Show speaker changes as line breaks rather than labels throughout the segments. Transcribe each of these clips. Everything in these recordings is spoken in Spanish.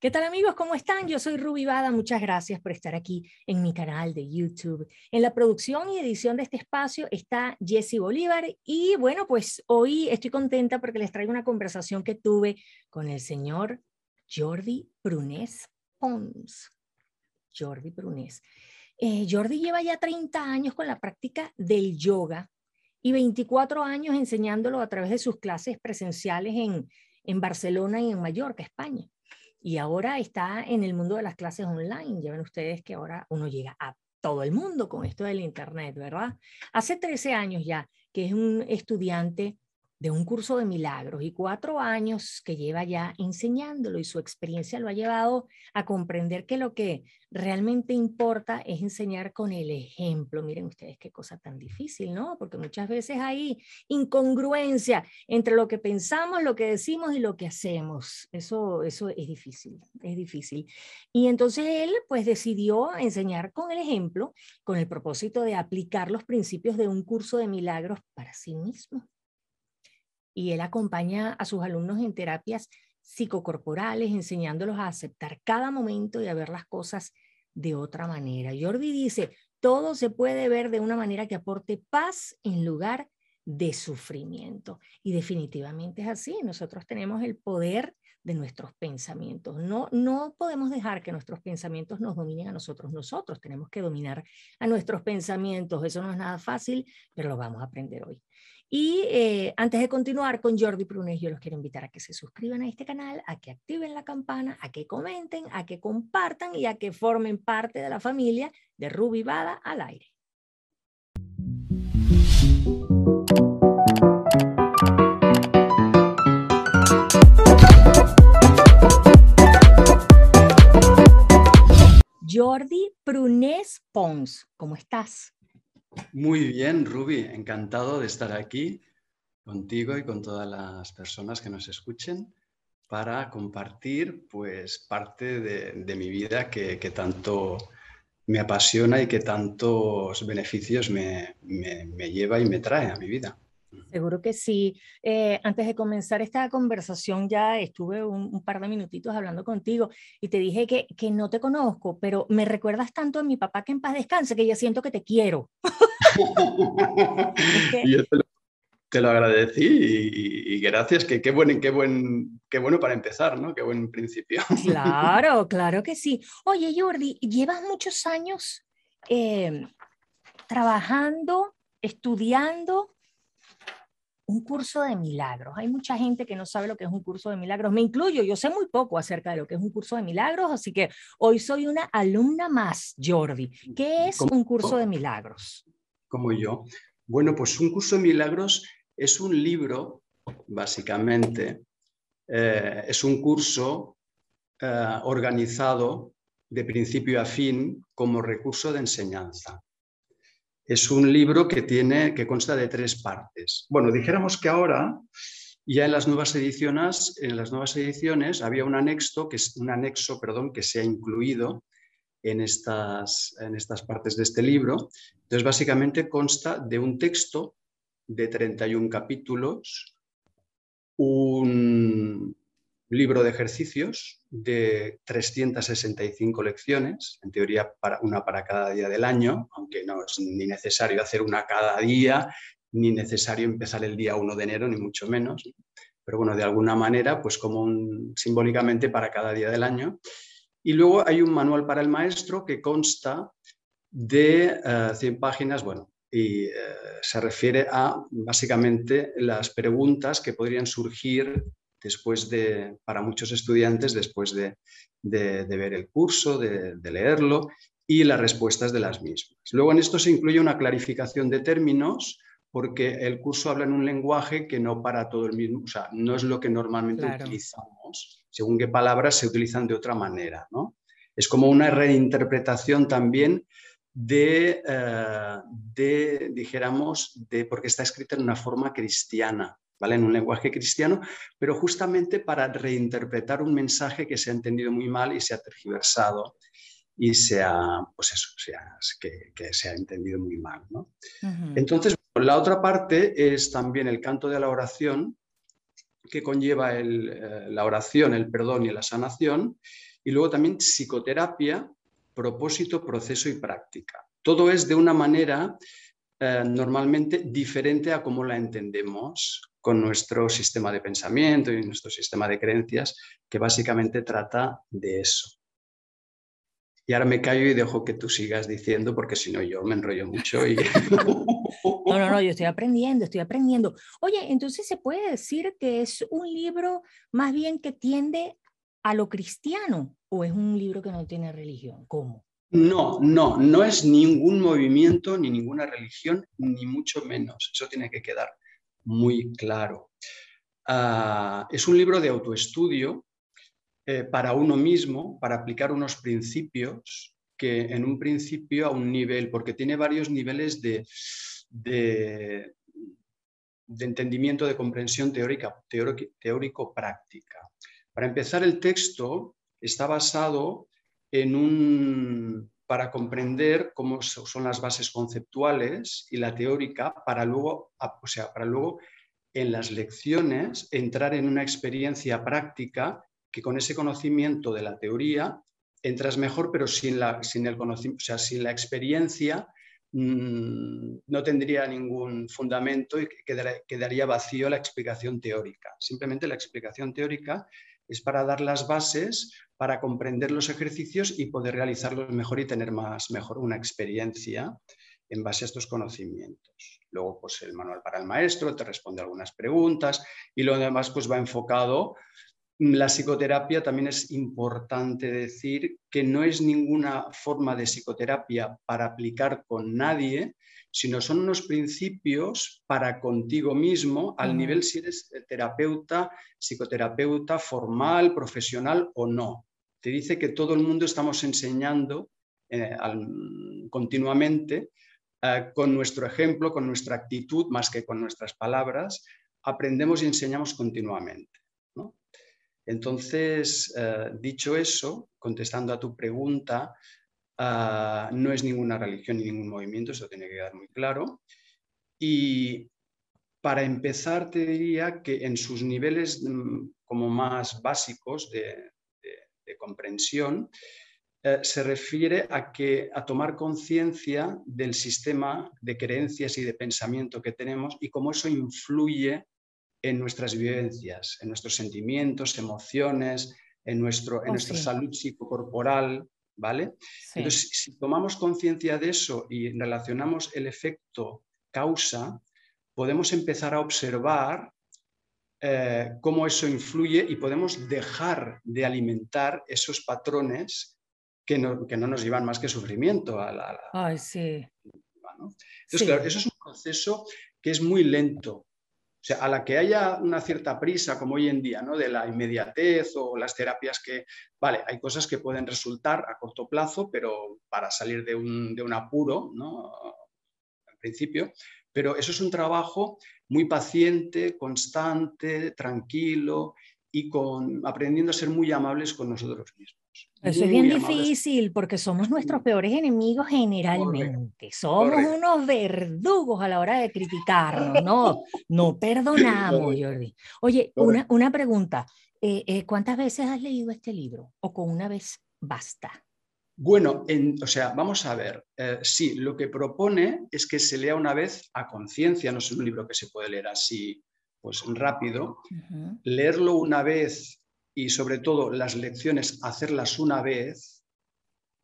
¿Qué tal amigos? ¿Cómo están? Yo soy Ruby Bada. Muchas gracias por estar aquí en mi canal de YouTube. En la producción y edición de este espacio está Jesse Bolívar y bueno, pues hoy estoy contenta porque les traigo una conversación que tuve con el señor Jordi Prunés Pons. Jordi Prunés. Eh, Jordi lleva ya 30 años con la práctica del yoga y 24 años enseñándolo a través de sus clases presenciales en, en Barcelona y en Mallorca, España y ahora está en el mundo de las clases online. Ya ven ustedes que ahora uno llega a todo el mundo con esto del Internet, ¿verdad? Hace 13 años ya que es un estudiante de un curso de milagros y cuatro años que lleva ya enseñándolo y su experiencia lo ha llevado a comprender que lo que realmente importa es enseñar con el ejemplo. Miren ustedes qué cosa tan difícil, ¿no? Porque muchas veces hay incongruencia entre lo que pensamos, lo que decimos y lo que hacemos. Eso, eso es difícil, es difícil. Y entonces él pues decidió enseñar con el ejemplo, con el propósito de aplicar los principios de un curso de milagros para sí mismo y él acompaña a sus alumnos en terapias psicocorporales, enseñándolos a aceptar cada momento y a ver las cosas de otra manera. Jordi dice, todo se puede ver de una manera que aporte paz en lugar de sufrimiento. Y definitivamente es así. Nosotros tenemos el poder de nuestros pensamientos. No, no podemos dejar que nuestros pensamientos nos dominen a nosotros. Nosotros tenemos que dominar a nuestros pensamientos. Eso no es nada fácil, pero lo vamos a aprender hoy. Y eh, antes de continuar con Jordi Prunes, yo los quiero invitar a que se suscriban a este canal, a que activen la campana, a que comenten, a que compartan y a que formen parte de la familia de Ruby Bada al aire. Jordi Prunes Pons, ¿cómo estás?
Muy bien, Ruby, encantado de estar aquí contigo y con todas las personas que nos escuchen para compartir pues parte de, mi vida que, tanto me apasiona y que tantos beneficios me lleva y me trae a mi vida.
Seguro que sí. Eh, antes de comenzar esta conversación ya estuve un, par de minutitos hablando contigo y te dije que, que, no te conozco, pero me recuerdas tanto a mi papá que en paz descanse que ya siento que te quiero.
Yo te lo, agradecí y, gracias, que qué, buen, qué, buen, qué bueno para empezar, ¿no? Qué buen principio.
Claro, claro que sí. Oye, Jordi, llevas muchos años eh, trabajando, estudiando un curso de milagros. Hay mucha gente que no sabe lo que es un curso de milagros. Me incluyo, yo sé muy poco acerca de lo que es un curso de milagros, así que hoy soy una alumna más, Jordi. ¿Qué es un curso de milagros?
Como yo. Bueno, pues un curso de milagros es un libro, básicamente, eh, es un curso eh, organizado de principio a fin como recurso de enseñanza. Es un libro que, tiene, que consta de tres partes. Bueno, dijéramos que ahora, ya en las nuevas ediciones, en las nuevas ediciones había un anexo, que es, un anexo perdón, que se ha incluido en estas, en estas partes de este libro. Entonces, básicamente consta de un texto de 31 capítulos, un, libro de ejercicios de 365 lecciones, en teoría para, una para cada día del año, aunque no es ni necesario hacer una cada día, ni necesario empezar el día 1 de enero, ni mucho menos. Pero bueno, de alguna manera, pues como un, simbólicamente para cada día del año. Y luego hay un manual para el maestro que consta de 100 eh, páginas, bueno, y eh, se refiere a básicamente las preguntas que podrían surgir después de, para muchos estudiantes, después de, ver el curso, de, leerlo y las respuestas de las mismas. Luego en esto se incluye una clarificación de términos porque el curso habla en un lenguaje que no para todo el mismo, o sea, no es lo que normalmente utilizamos, según qué palabras se utilizan de otra manera, ¿no? Es como una reinterpretación también de, eh, de, dijéramos, de, porque está escrita en una forma cristiana, en un lenguaje cristiano, pero justamente para reinterpretar un mensaje que se ha entendido muy mal y se ha tergiversado y se ha, pues eso, que, se ha entendido muy mal. Entonces, la otra parte es también el canto de la oración, que conlleva eh, la oración, el perdón y la sanación, y luego también psicoterapia, propósito, proceso y práctica. Todo es de una manera eh, normalmente diferente a cómo la entendemos con nuestro sistema de pensamiento y nuestro sistema de creencias, que básicamente trata de eso. Y ahora me callo y dejo que tú sigas diciendo, porque si no yo me enrollo mucho y...
No, no, no, yo estoy aprendiendo, estoy aprendiendo. Oye, entonces se puede decir que es un libro más bien que tiende a lo cristiano o es un libro que no tiene religión? ¿Cómo?
No, no, no es ningún movimiento ni ninguna religión, ni mucho menos. Eso tiene que quedar muy claro. Ah, es un libro de autoestudio eh, para uno mismo, para aplicar unos principios que en un principio a un nivel, porque tiene varios niveles de, de, entendimiento, de comprensión teórica, teórico-práctica. Para empezar, el texto está basado en un, para comprender cómo son las bases conceptuales y la teórica, para luego, o sea, para luego en las lecciones entrar en una experiencia práctica que con ese conocimiento de la teoría entras mejor, pero sin, la, sin el conocimiento, o sea, sin la experiencia mm, no tendría ningún fundamento y quedaría vacío la explicación teórica. Simplemente la explicación teórica es para dar las bases para comprender los ejercicios y poder realizarlos mejor y tener más mejor una experiencia en base a estos conocimientos. Luego, pues el manual para el maestro te responde algunas preguntas y lo demás pues va enfocado. La psicoterapia también es importante decir que no es ninguna forma de psicoterapia para aplicar con nadie, sino son unos principios para contigo mismo al nivel si eres terapeuta, psicoterapeuta formal, profesional o no. Te dice que todo el mundo estamos enseñando eh, continuamente eh, con nuestro ejemplo, con nuestra actitud, más que con nuestras palabras, aprendemos y enseñamos continuamente. Entonces, eh, dicho eso, contestando a tu pregunta, Ah, no es ninguna religión ni ningún movimiento, eso tiene que quedar muy claro. Y para empezar, te diría que en sus niveles mm, como más básicos de, comprensión, eh, se refiere a, que, a tomar conciencia del sistema de creencias y de pensamiento que tenemos y cómo eso influye en nuestras vivencias, en nuestros sentimientos, emociones, en, nuestro, en nuestra salud psicocorporal, ¿vale? Entonces, si tomamos conciencia de eso y relacionamos el efecto causa, podemos empezar a observar eh, cómo eso influye y podemos dejar de alimentar esos patrones que no, nos llevan más que sufrimiento. A la,
Ay, sí.
Entonces, claro, eso es un proceso que es muy lento. O sea, a la que haya una cierta prisa, como hoy en día, ¿no? de la inmediatez o las terapias que, vale, hay cosas que pueden resultar a corto plazo, pero para salir de un, de un apuro, ¿no? al principio, pero eso es un trabajo muy paciente, constante, tranquilo y con, aprendiendo a ser muy amables con nosotros mismos.
Eso es bien difícil porque somos nuestros peores enemigos generalmente. Somos unos verdugos a la hora de criticarnos, no, no perdonamos, Jordi. Oye, una, una, pregunta. Eh, eh, ¿Cuántas veces has leído este libro? ¿O con una vez basta?
Bueno, o sea, vamos a ver. Eh, sí, lo que propone es que se lea una vez a conciencia, no es un libro que se puede leer así, pues rápido. Leerlo una vez y sobre todo las lecciones, hacerlas una vez,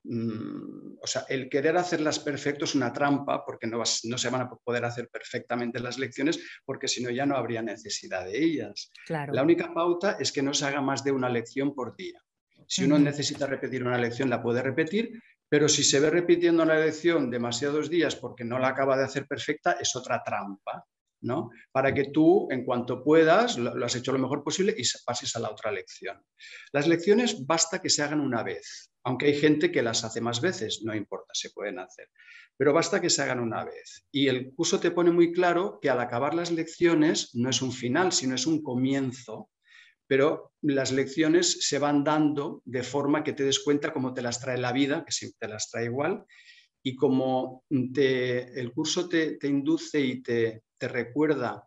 mm, o sea, el querer hacerlas perfecto es una trampa porque no, no, se van a poder hacer perfectamente las lecciones porque si no ya no habría necesidad de ellas. La única pauta es que no se haga más de una lección por día. Si uno necesita repetir una lección, la puede repetir, pero si se ve repitiendo una lección demasiados días porque no la acaba de hacer perfecta, es otra trampa. Para que tú, en cuanto puedas, lo, has hecho lo mejor posible y pases a la otra lección. Las lecciones basta que se hagan una vez, aunque hay gente que las hace más veces, no importa, se pueden hacer, pero basta que se hagan una vez. Y el curso te pone muy claro que al acabar las lecciones no es un final, sino es un comienzo pero las lecciones se van dando de forma que te des cuenta cómo te las trae la vida, que siempre te las trae igual, y como el curso te, induce y te, recuerda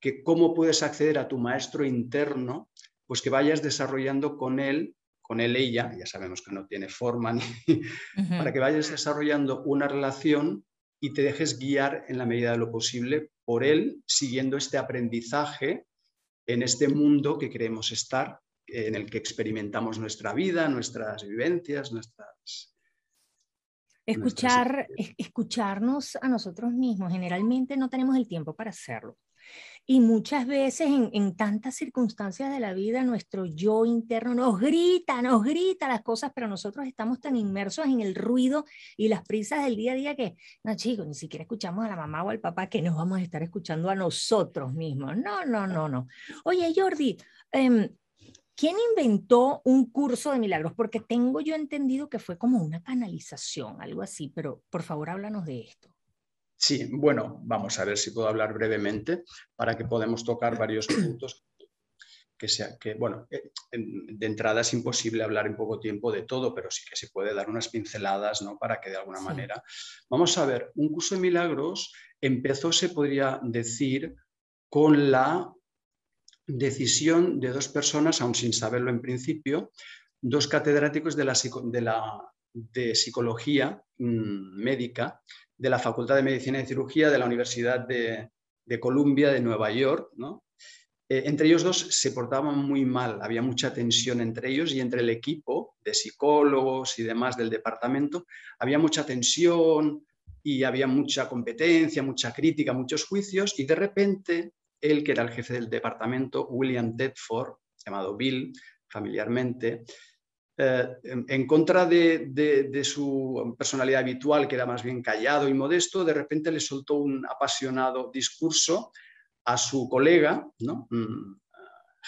que cómo puedes acceder a tu maestro interno, pues que vayas desarrollando con él, con él ella, ya sabemos que no tiene forma, ni, para que vayas desarrollando una relación y te dejes guiar en la medida de lo posible por él, siguiendo este aprendizaje en este mundo que queremos estar, en el que experimentamos nuestra vida, nuestras vivencias, nuestras...
Escuchar, escucharnos a nosotros mismos. Generalmente no tenemos el tiempo para hacerlo. Y muchas veces en, tantas circunstancias de la vida, nuestro yo interno nos grita, nos grita las cosas, pero nosotros estamos tan inmersos en el ruido y las prisas del día a día que, no chicos, ni siquiera escuchamos a la mamá o al papá que nos vamos a estar escuchando a nosotros mismos. No, no, no, no. Oye, Jordi, em, ¿quién inventó un curso de milagros? Porque tengo yo entendido que fue como una canalización, algo así, pero por favor háblanos de esto.
Sí, bueno, vamos a ver si puedo hablar brevemente para que podamos tocar varios puntos que sea que, bueno, eh, de entrada es imposible hablar en poco tiempo de todo, pero sí que se puede dar unas pinceladas, ¿no? Para que de alguna manera. Vamos a ver, un curso de milagros empezó, se podría decir, con la decisión de dos personas, aún sin saberlo en principio, dos catedráticos de, la, de, de psicología mm, médica de la Facultad de Medicina y Cirugía de la Universidad de, Columbia de Nueva York. Eh, entre ellos dos se portaban muy mal, había mucha tensión entre ellos y entre el equipo de psicólogos y demás del departamento, había mucha tensión y había mucha competencia, mucha crítica, muchos juicios y de repente él, que era el jefe del departamento, William Tedford, llamado Bill familiarmente, eh, en contra de, su personalidad habitual, que era más bien callado y modesto, de repente le soltó un apasionado discurso a su colega, mm,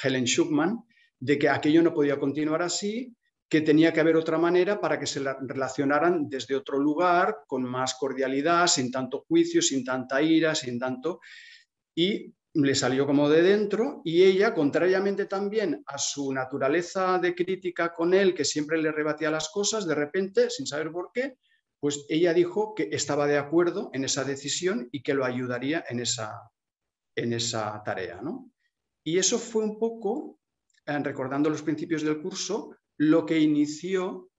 Helen Schuckman, de que aquello no podía continuar así, que tenía que haber otra manera para que se relacionaran desde otro lugar, con más cordialidad, sin tanto juicio, sin tanta ira, sin tanto... Y le salió como de dentro y ella, contrariamente también a su naturaleza de crítica con él, que siempre le rebatía las cosas, de repente, sin saber por qué, pues ella dijo que estaba de acuerdo en esa decisión y que lo ayudaría en esa, en esa tarea. ¿no? Y eso fue un poco, eh, recordando los principios del curso, lo que inició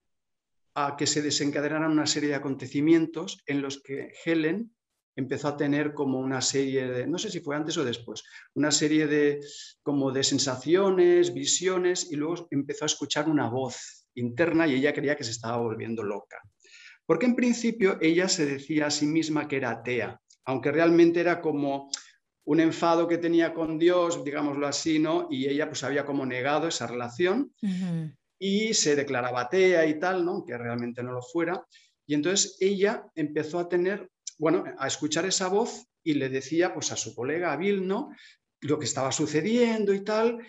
a que se desencadenaran una serie de acontecimientos en los que Helen empezó a tener como una serie de, no sé si fue antes o después, una serie de como de sensaciones, visiones y luego empezó a escuchar una voz interna y ella creía que se estaba volviendo loca. Porque en principio ella se decía a sí misma que era atea, aunque realmente era como un enfado que tenía con Dios, digámoslo así, ¿no? Y ella pues había como negado esa relación y se declaraba atea y tal, ¿no? Que realmente no lo fuera. Y entonces ella empezó a tener bueno, a escuchar esa voz y le decía pues a su colega, a Bill, ¿no? Lo que estaba sucediendo y tal.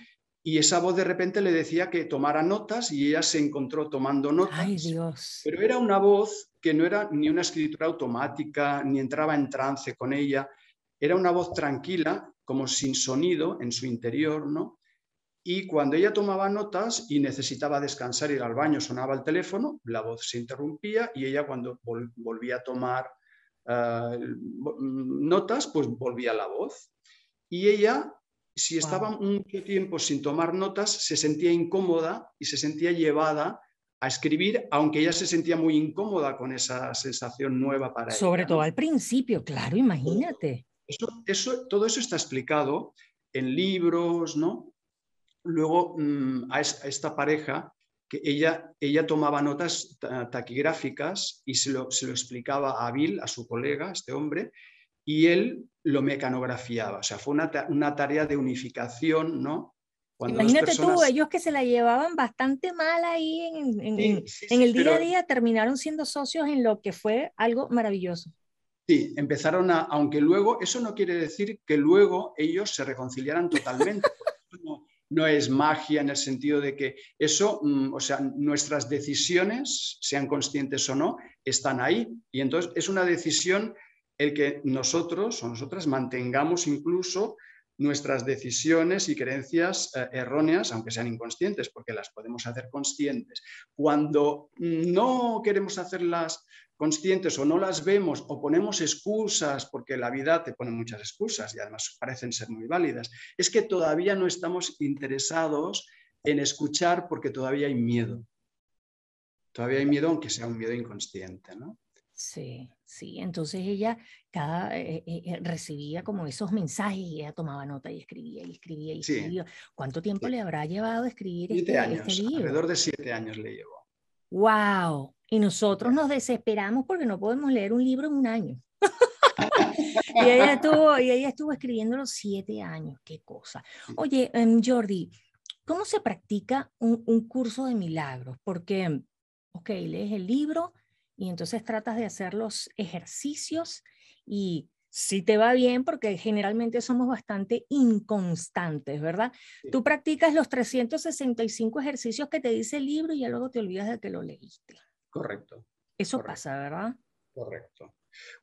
Y esa voz de repente le decía que tomara notas y ella se encontró tomando notas.
Ay, Dios.
Pero era una voz que no era ni una escritura automática, ni entraba en trance con ella. Era una voz tranquila, como sin sonido en su interior, ¿no? Y cuando ella tomaba notas y necesitaba descansar, ir al baño, sonaba el teléfono, la voz se interrumpía y ella cuando volvía a tomar eh, notas, pues volvía la voz. Y ella, si estaba mucho tiempo sin tomar notas, se sentía incómoda y se sentía llevada a escribir, aunque ella se sentía muy incómoda con esa sensación nueva para
ella. Sobre todo al principio, claro, imagínate.
Eso, eso, todo eso está explicado en libros, ¿no? Luego mm, a, esta pareja que ella, ella tomaba notas taquigráficas y se lo, se lo explicaba a Bill, a su colega, este hombre, y él lo mecanografiaba. O sea, fue una, una tarea de unificación, ¿no?
Imagínate tú, ellos que se la llevaban bastante mal ahí en, en, en, el día a día, terminaron siendo socios en lo que fue algo maravilloso.
Sí, empezaron a, aunque luego, eso no quiere decir que luego ellos se reconciliaran totalmente. no es magia en el sentido de que eso, mm, o sea, nuestras decisiones, sean conscientes o no, están ahí. Y entonces es una decisión el que nosotros o nosotras mantengamos incluso nuestras decisiones y creencias eh, erróneas, aunque sean inconscientes, porque las podemos hacer conscientes. Cuando no queremos hacerlas conscientes o no las vemos o ponemos excusas, porque la vida te pone muchas excusas y además parecen ser muy válidas, es que todavía no estamos interesados en escuchar porque todavía hay miedo. Todavía hay miedo, aunque sea un miedo inconsciente, ¿no?
Sí, sí. Entonces ella cada, eh, eh, eh, recibía como esos mensajes y ella tomaba nota y escribía y escribía y escribía. ¿Cuánto tiempo le habrá llevado a escribir
siete este, años, este libro? Alrededor de siete años le llevó.
¡Wow! Y nosotros nos desesperamos porque no podemos leer un libro en un año. y, ella estuvo, y ella estuvo escribiendo los siete años. ¡Qué cosa! Oye, um, Jordi, ¿cómo se practica un, un curso de milagros? Porque, ok, lees el libro y entonces tratas de hacer los ejercicios y si te va bien, porque generalmente somos bastante inconstantes, ¿verdad? Tú practicas los 365 ejercicios que te dice el libro y ya luego te olvidas de que lo leíste.
Correcto.
Eso pasa, ¿verdad?
Correcto.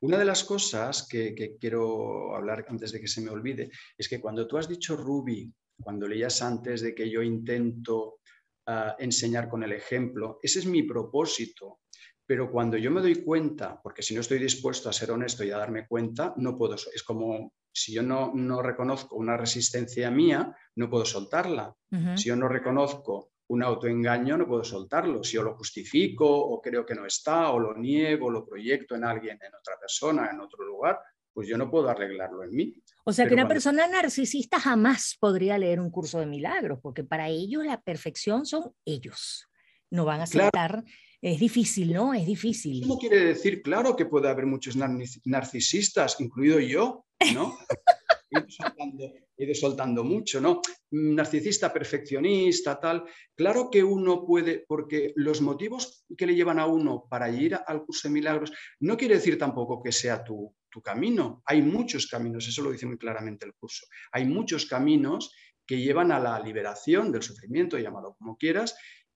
Una de las cosas que, quiero hablar antes de que se me olvide es que cuando tú has dicho Ruby, cuando leías antes de que yo intento ah, enseñar con el ejemplo, ese es mi propósito pero cuando yo me doy cuenta, porque si no estoy dispuesto a ser honesto y a darme cuenta, no puedo, es como si yo no, no reconozco una resistencia mía, no puedo soltarla. Si yo no reconozco un autoengaño, no puedo soltarlo. Si yo lo justifico o creo que no está, o lo niego, o lo proyecto en alguien, en otra persona, en otro lugar, pues yo no puedo arreglarlo en mí.
O sea que una persona narcisista jamás podría leer un curso de milagros, porque para ellos la perfección son ellos. No van a aceptar es difícil, ¿no? Es difícil.
No quiere decir, claro, que puede haber muchos narcisistas, incluido yo, ¿no? he ido soltando mucho, ¿no? Narcisista, perfeccionista, tal. Claro que uno puede, porque los motivos que le llevan a uno para ir al curso de milagros no quiere decir tampoco que sea tu, tu camino. Hay muchos caminos, eso lo dice muy claramente el curso. Hay muchos caminos que llevan a la liberación del sufrimiento, llámalo como quieras,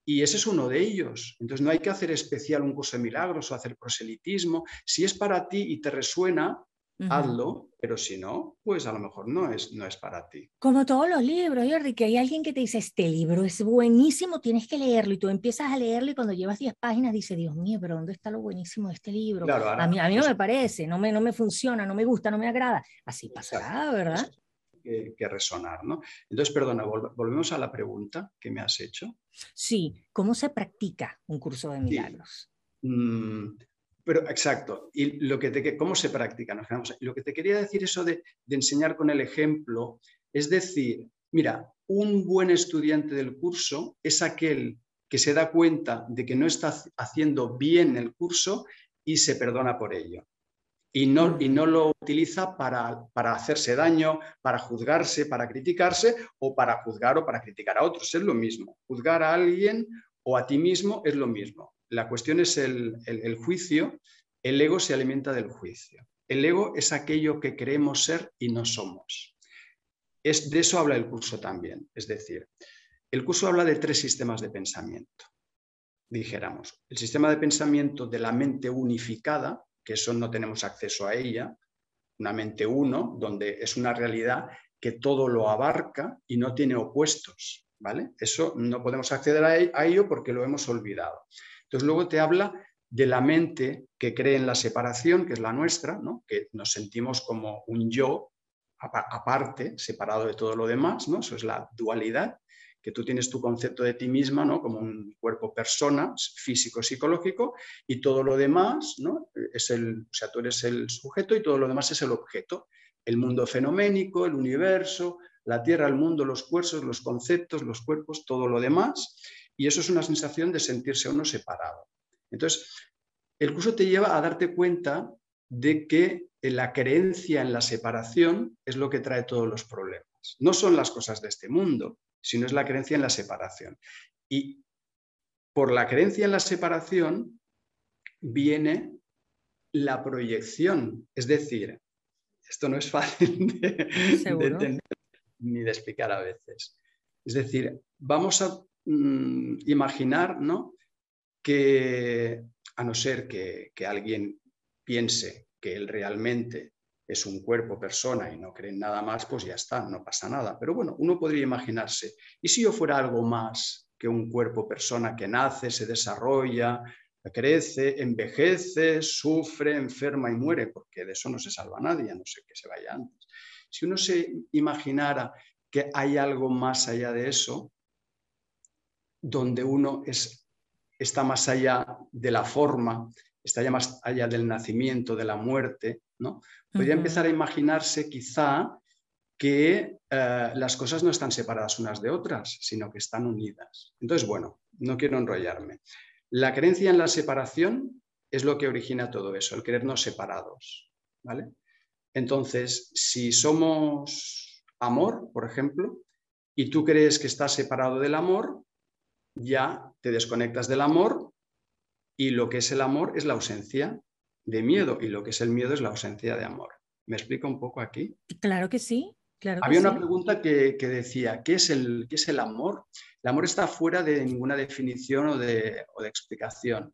y ese es uno de ellos. Entonces no hay que hacer especial un curso de milagros o hacer proselitismo. Si es para ti y te resuena, hazlo, pero si no, pues a lo mejor no es, no es para ti.
Como todos los libros, Jordi, que hay alguien que te dice, este libro es buenísimo, tienes que leerlo, y tú empiezas a leerlo y cuando llevas 10 páginas dices, Dios mío, pero ¿dónde está lo buenísimo de este libro? a, mí, a mí no me parece, no me, no me funciona, no me gusta, no me agrada. Así pasará, ¿verdad?
Que, resonar. ¿no? Entonces, perdona, volvemos a la pregunta que me has hecho.
Sí, ¿cómo se practica un curso de milagros?
Mm, pero exacto, y lo que te, ¿cómo se practica? lo que te quería decir eso de, de enseñar con el ejemplo, es decir, mira, un buen estudiante del curso es aquel que se da cuenta de que no está haciendo bien el curso y se perdona por ello y no, y no lo utiliza para, para, hacerse daño, para juzgarse, para criticarse o para juzgar o para criticar a otros. Es lo mismo. Juzgar a alguien o a ti mismo es lo mismo. La cuestión es el, el, juicio. El ego se alimenta del juicio. El ego es aquello que creemos ser y no somos. Es, de eso habla el curso también. Es decir, el curso habla de tres sistemas de pensamiento. Dijéramos, el sistema de pensamiento de la mente unificada, que eso no tenemos acceso a ella, una mente uno, donde es una realidad que todo lo abarca y no tiene opuestos, ¿vale? Eso no podemos acceder a ello porque lo hemos olvidado. Entonces luego te habla de la mente que cree en la separación, que es la nuestra, ¿no? que nos sentimos como un yo aparte, separado de todo lo demás, ¿no? eso es la dualidad, que tú tienes tu concepto de ti misma ¿no? como un cuerpo persona, físico, psicológico, y todo lo demás, ¿no? es el, o sea, tú eres el sujeto y todo lo demás es el objeto. El mundo fenoménico, el universo, la Tierra, el mundo, los cuerpos, los conceptos, los cuerpos, todo lo demás. Y eso es una sensación de sentirse uno separado. Entonces, el curso te lleva a darte cuenta de que la creencia en la separación es lo que trae todos los problemas. No son las cosas de este mundo, sino es la creencia en la separación. Y por la creencia en la separación viene la proyección, es decir, esto no es fácil de, entender ni de explicar a veces. Es decir, vamos a mm, imaginar ¿no? que, a no ser que, que alguien piense que él realmente es un cuerpo, persona y no creen nada más, pues ya está, no pasa nada. Pero bueno, uno podría imaginarse, ¿y si yo fuera algo más que un cuerpo, persona que nace, se desarrolla, crece, envejece, sufre, enferma y muere? Porque de eso no se salva nadie, a no sé que se vaya antes. Si uno se imaginara que hay algo más allá de eso, donde uno es, está más allá de la forma, está ya más allá del nacimiento, de la muerte, ¿no? Podría empezar a imaginarse quizá que eh, las cosas no están separadas unas de otras, sino que están unidas. Entonces, bueno, no quiero enrollarme. La creencia en la separación es lo que origina todo eso, el querernos separados, ¿vale? Entonces, si somos amor, por ejemplo, y tú crees que estás separado del amor, ya te desconectas del amor y lo que es el amor es la ausencia de miedo y lo que es el miedo es la ausencia de amor. ¿Me explico un poco aquí?
Claro que sí. Claro
Había una pregunta que, decía, ¿qué es, el, ¿qué es el amor? El amor está fuera de ninguna definición o de, explicación,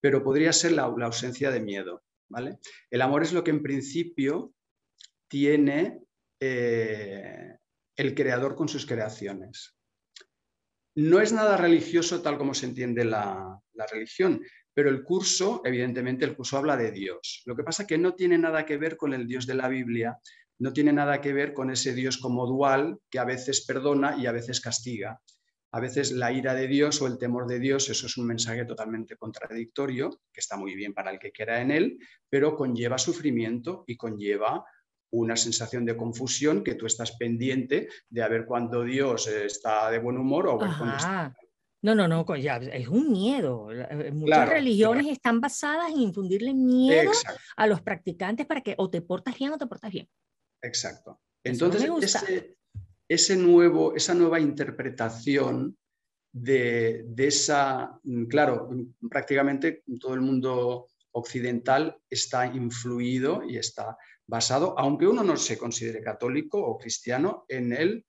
pero podría ser la, ausencia de miedo. ¿vale? El amor es lo que en principio tiene eh, el creador con sus creaciones. No es nada religioso tal como se entiende la, religión, pero el curso, evidentemente, el curso habla de Dios. Lo que pasa es que no tiene nada que ver con el Dios de la Biblia, no tiene nada que ver con ese Dios como dual que a veces perdona y a veces castiga. A veces la ira de Dios o el temor de Dios, eso es un mensaje totalmente contradictorio, que está muy bien para el que quiera en él, pero conlleva sufrimiento y conlleva una sensación de confusión que tú estás pendiente de a ver cuándo Dios está de buen humor o
está... No, no, no, ya, es un miedo. Eh, muchas religiones están basadas en infundirle miedo a los practicantes para que o te portas bien o te portas bien.
Exacto. Entonces, ese, nuevo, esa nueva interpretación de, de, esa, mm, claro, prácticamente todo el mundo occidental está influido y está basado, aunque uno no se considere católico o cristiano, en el,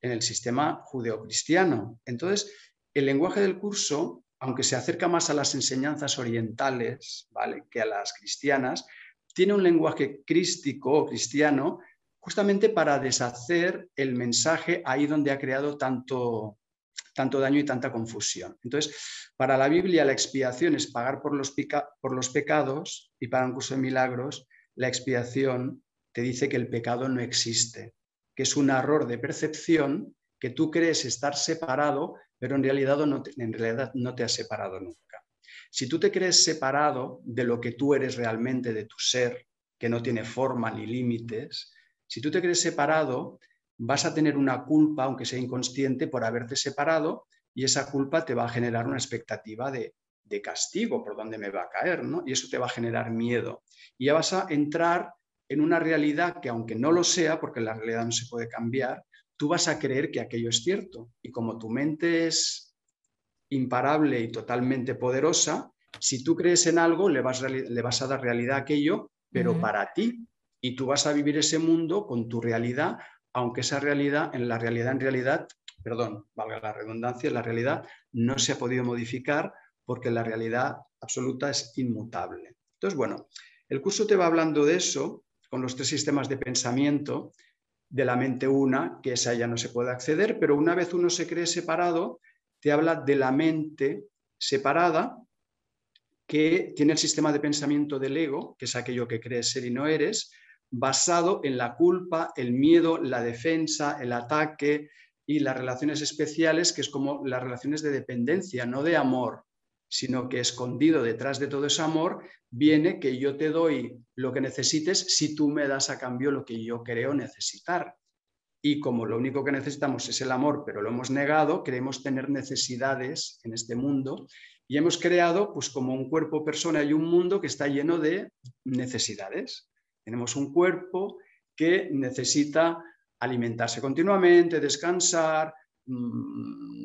en el sistema judeocristiano. Entonces, el lenguaje del curso, aunque se acerca más a las enseñanzas orientales ¿vale? que a las cristianas, tiene un lenguaje crístico o cristiano justamente para deshacer el mensaje ahí donde ha creado tanto, tanto daño y tanta confusión. Entonces, para la Biblia la expiación es pagar por los, por los pecados y para un curso de milagros la expiación te dice que el pecado no existe, que es un error de percepción que tú crees estar separado, pero en realidad no te, en realidad no te has separado nunca. Si tú te crees separado de lo que tú eres realmente, de tu ser, que no tiene forma ni límites, si tú te crees separado, vas a tener una culpa, aunque sea inconsciente, por haberte separado y esa culpa te va a generar una expectativa de, de castigo, por dónde me va a caer, ¿no? Y eso te va a generar miedo. Y ya vas a entrar en una realidad que aunque no lo sea, porque la realidad no se puede cambiar, tú vas a creer que aquello es cierto. Y como tu mente es imparable y totalmente poderosa, si tú crees en algo, le vas, le vas a dar realidad a aquello, pero para ti. Y tú vas a vivir ese mundo con tu realidad, aunque esa realidad, en la realidad, en realidad, perdón, valga la redundancia, la realidad no se ha podido modificar porque la realidad absoluta es inmutable. Entonces, bueno, el curso te va hablando de eso, con los tres sistemas de pensamiento, de la mente una, que esa ya no se puede acceder, pero una vez uno se cree separado, te habla de la mente separada, que tiene el sistema de pensamiento del ego, que es aquello que crees ser y no eres, basado en la culpa, el miedo, la defensa, el ataque y las relaciones especiales, que es como las relaciones de dependencia, no de amor, sino que escondido detrás de todo ese amor viene que yo te doy lo que necesites si tú me das a cambio lo que yo creo necesitar. Y como lo único que necesitamos es el amor, pero lo hemos negado, queremos tener necesidades en este mundo y hemos creado pues como un cuerpo persona y un mundo que está lleno de necesidades. Tenemos un cuerpo que necesita alimentarse continuamente, descansar, mmm,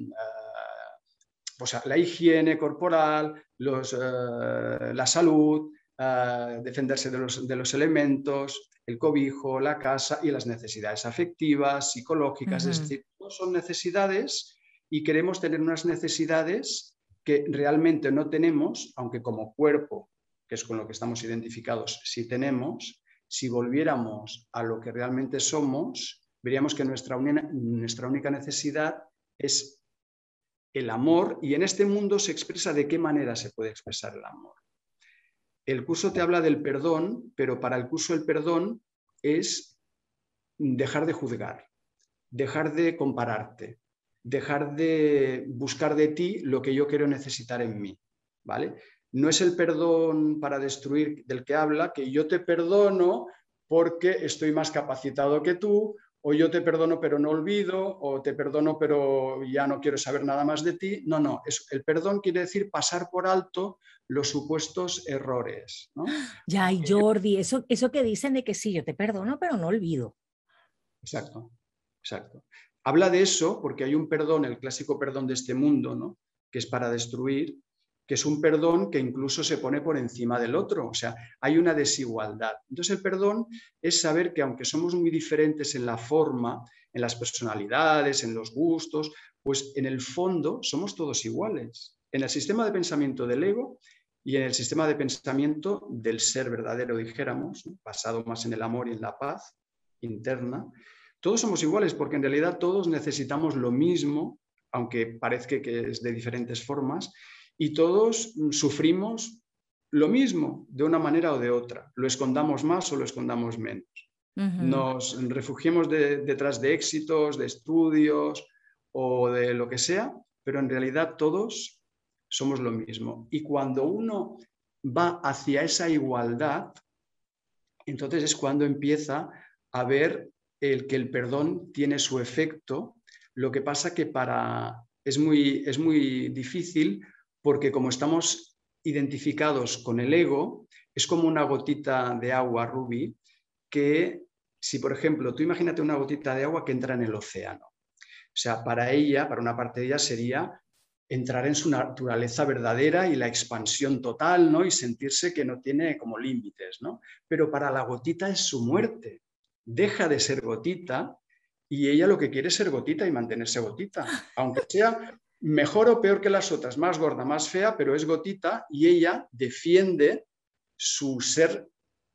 la higiene corporal, eh, la salud, eh, defenderse de los, elementos, el cobijo, la casa y las necesidades afectivas, psicológicas, es decir, son necesidades y queremos tener unas necesidades que realmente no tenemos, aunque como cuerpo, que es con lo que estamos identificados, sí tenemos, si volviéramos a lo que realmente somos, veríamos que nuestra, nuestra única necesidad es el amor y en este mundo se expresa de qué manera se puede expresar el amor. El curso te habla del perdón, pero para el curso el perdón es dejar de juzgar, dejar de compararte, dejar de buscar de ti lo que yo quiero necesitar en mí, ¿vale? No es el perdón para destruir del que habla, que yo te perdono porque estoy más capacitado que tú, o yo te perdono pero no olvido, o te perdono pero ya no quiero saber nada más de ti. No, no, es, el perdón quiere decir pasar por alto los supuestos errores.
Ya, y Jordi, eso, eso que dicen de que sí, yo te perdono pero no olvido.
Exacto, exacto. Habla de eso porque hay un perdón, el clásico perdón de este mundo, ¿no? que es para destruir, que es un perdón que incluso se pone por encima del otro, o sea, hay una desigualdad. Entonces el perdón es saber que aunque somos muy diferentes en la forma, en las personalidades, en los gustos, pues en el fondo somos todos iguales. En el sistema de pensamiento del ego y en el sistema de pensamiento del ser verdadero, dijéramos, basado más en el amor y en la paz interna, todos somos iguales porque en realidad todos necesitamos lo mismo, aunque parezca que es de diferentes formas, y todos sufrimos lo mismo de una manera o de otra, lo escondamos más o lo escondamos menos. Nos refugiemos detrás de éxitos, de estudios o de lo que sea, pero en realidad todos somos lo mismo. Y cuando uno va hacia esa igualdad, entonces es cuando empieza a ver el que el perdón tiene su efecto. Lo que pasa que para es muy, es muy difícil porque como estamos identificados con el ego, es como una gotita de agua, Ruby, que si, por ejemplo, tú imagínate una gotita de agua que entra en el océano. O sea, para ella, para una parte de ella, sería entrar en su naturaleza verdadera y la expansión total, ¿no? Y sentirse que no tiene como límites, ¿no? Pero para la gotita es su muerte. Deja de ser gotita y ella lo que quiere es ser gotita y mantenerse gotita, aunque sea mejor o peor que las otras, más gorda, más fea, pero es gotita y ella defiende su ser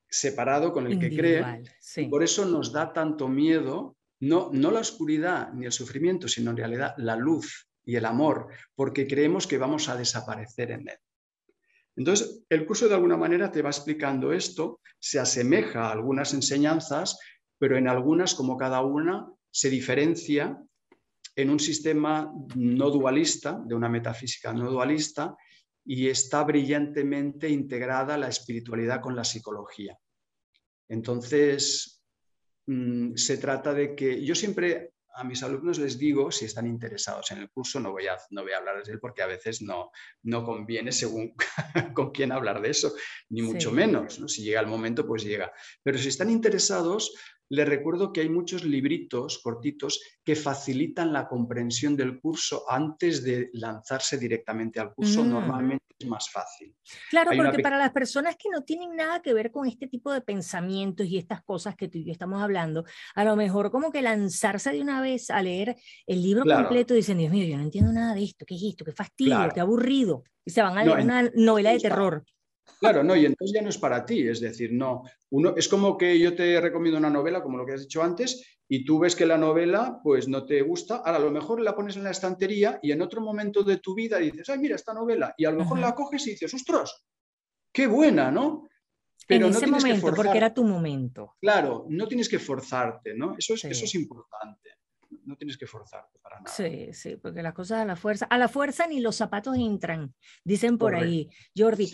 separado con el que cree. Y por eso nos da tanto miedo, no, no la oscuridad ni el sufrimiento, sino en realidad la luz y el amor, porque creemos que vamos a desaparecer en él. Entonces, el curso de alguna manera te va explicando esto, se asemeja a algunas enseñanzas, pero en algunas, como cada una, se diferencia en un sistema no dualista, de una metafísica no dualista, y está brillantemente integrada la espiritualidad con la psicología. Entonces, mm, se trata de que yo siempre a mis alumnos les digo, si están interesados en el curso, no voy a, no voy a hablar de él porque a veces no, no conviene según con quién hablar de eso, ni mucho menos. Si llega el momento, pues llega. Pero si están interesados, les recuerdo que hay muchos libritos cortitos que facilitan la comprensión del curso antes de lanzarse directamente al curso. Mm. Normalmente es más fácil.
Claro, porque para las personas que no tienen nada que ver con este tipo de pensamientos y estas cosas que tú y yo estamos hablando, a lo mejor como que lanzarse de una vez a leer el libro completo y dicen, Dios mío, yo no entiendo nada de esto, ¿qué es esto? ¿Qué fastidio? ¿Qué aburrido? Y se van a leer una novela de terror.
Claro, no, y entonces ya no es para ti, es decir, no, uno, es como que yo te recomiendo una novela, como lo que has dicho antes, y tú ves que la novela pues no te gusta, ahora a lo mejor la pones en la estantería y en otro momento de tu vida dices, ay, mira esta novela, y a lo mejor la coges y dices, ostras, qué buena, ¿no?
Pero en ese momento, porque era tu momento.
Claro, no tienes que forzarte, ¿no? Eso es, eso es importante no tienes que forzarte para nada.
Sí, sí, porque las cosas a la fuerza, a la fuerza ni los zapatos entran, dicen por ahí. Jordi,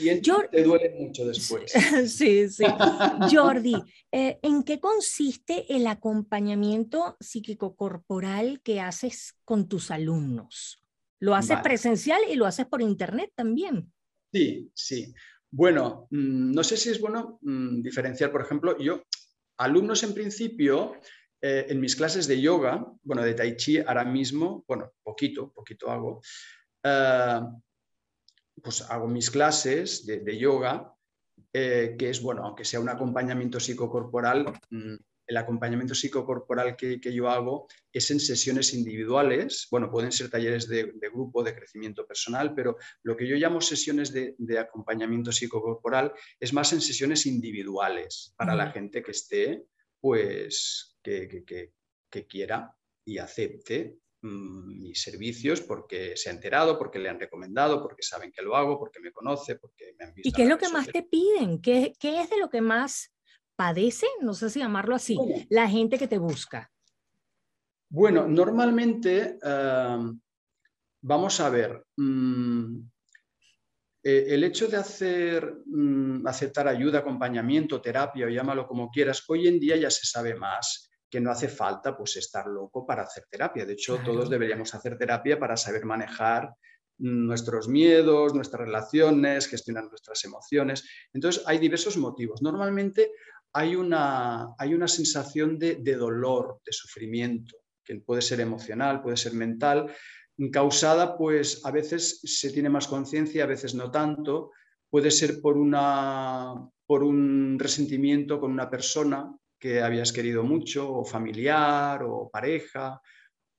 te duele mucho después.
sí, sí. Jordi, eh, ¿en qué consiste el acompañamiento psíquico-corporal que haces con tus alumnos? ¿Lo haces presencial y lo haces por internet también?
Sí, sí. Bueno, mm, no sé si es bueno mm, diferenciar, por ejemplo, yo, alumnos en principio, eh, en mis clases de yoga, bueno, de tai chi ahora mismo, bueno, poquito, poquito hago, eh, pues hago mis clases de, yoga, eh, que es, bueno, aunque sea un acompañamiento psicocorporal, mm, el acompañamiento psicocorporal que, yo hago es en sesiones individuales, bueno, pueden ser talleres de, grupo, de crecimiento personal, pero lo que yo llamo sesiones de, acompañamiento psicocorporal es más en sesiones individuales para la gente que esté, pues, que, que quiera y acepte Mm, mis servicios porque se ha enterado, porque le han recomendado, porque saben que lo hago, porque me conoce, porque me han visto.
¿Y qué es lo que más te piden? ¿Qué, ¿Qué, es de lo que más padece? No sé si llamarlo así, la gente que te busca.
Bueno, normalmente, vamos a ver, mm, eh, el hecho de hacer, mm, aceptar ayuda, acompañamiento, terapia o llámalo como quieras, hoy en día ya se sabe más que no hace falta pues estar loco para hacer terapia. De hecho, todos deberíamos hacer terapia para saber manejar nuestros miedos, nuestras relaciones, gestionar nuestras emociones. Entonces, hay diversos motivos. Normalmente hay una, hay una sensación de, dolor, de sufrimiento, que puede ser emocional, puede ser mental, causada, pues a veces se tiene más conciencia, a veces no tanto. Puede ser por, una, por un resentimiento con una persona, que habías querido mucho, o familiar, o pareja.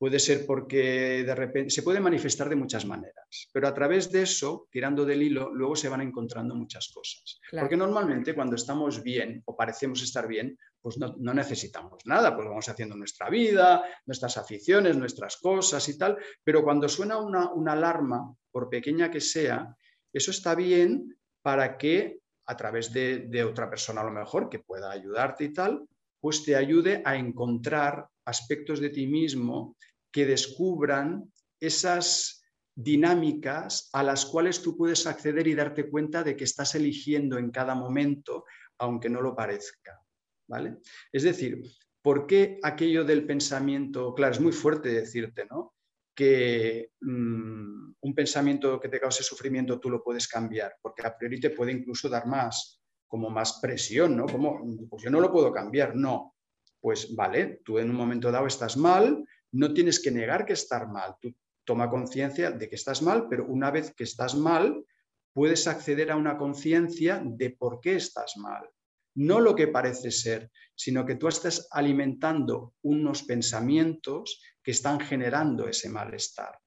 Puede ser porque de repente se puede manifestar de muchas maneras, pero a través de eso, tirando del hilo, luego se van encontrando muchas cosas. Porque normalmente cuando estamos bien o parecemos estar bien, pues no, necesitamos nada, pues vamos haciendo nuestra vida, nuestras aficiones, nuestras cosas y tal, pero cuando suena una, una alarma, por pequeña que sea, eso está bien para que a través de, de, otra persona a lo mejor que pueda ayudarte y tal, pues te ayude a encontrar aspectos de ti mismo que descubran esas dinámicas a las cuales tú puedes acceder y darte cuenta de que estás eligiendo en cada momento, aunque no lo parezca. ¿vale? Es decir, ¿por qué aquello del pensamiento, claro, es muy fuerte decirte, ¿no? que mm, un pensamiento que te cause sufrimiento tú lo puedes cambiar, porque a priori te puede incluso dar más, como más presión, ¿no? Como, pues yo no lo puedo cambiar, no. Pues vale, tú en un momento dado estás mal, no tienes que negar que estar mal, tú toma conciencia de que estás mal, pero una vez que estás mal, puedes acceder a una conciencia de por qué estás mal. No lo que parece ser, sino que tú estás alimentando unos pensamientos que están generando ese malestar.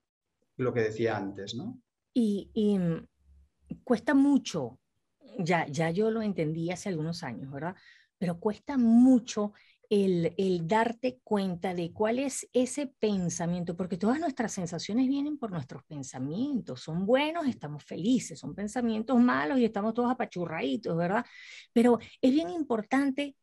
Lo que decía antes, ¿no?
Y, y cuesta mucho ya, ya yo lo entendí hace algunos años, ¿verdad? Pero cuesta mucho el, el, darte cuenta de cuál es ese pensamiento, porque todas nuestras sensaciones vienen por nuestros pensamientos, son buenos, estamos felices, son pensamientos malos y estamos todos apachurraditos, ¿verdad? Pero es bien importante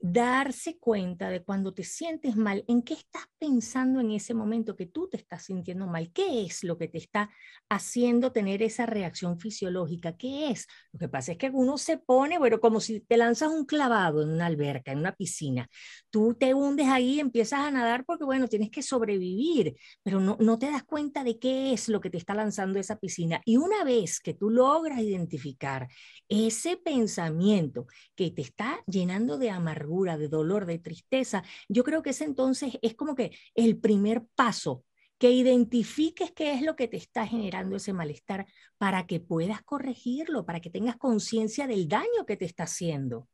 darse cuenta de cuando te sientes mal, en qué estás pensando en ese momento que tú te estás sintiendo mal, qué es lo que te está haciendo tener esa reacción fisiológica, qué es. Lo que pasa es que uno se pone, bueno, como si te lanzas un clavado en una alberca, en una piscina, tú te hundes ahí, empiezas a nadar porque, bueno, tienes que sobrevivir, pero no, no te das cuenta de qué es lo que te está lanzando esa piscina. Y una vez que tú logras identificar ese pensamiento que te está llenando de amargura, de dolor, de tristeza, yo creo que ese entonces es como que el primer paso, que identifiques qué es lo que te está generando ese malestar para que puedas corregirlo, para que tengas conciencia del daño que te está haciendo.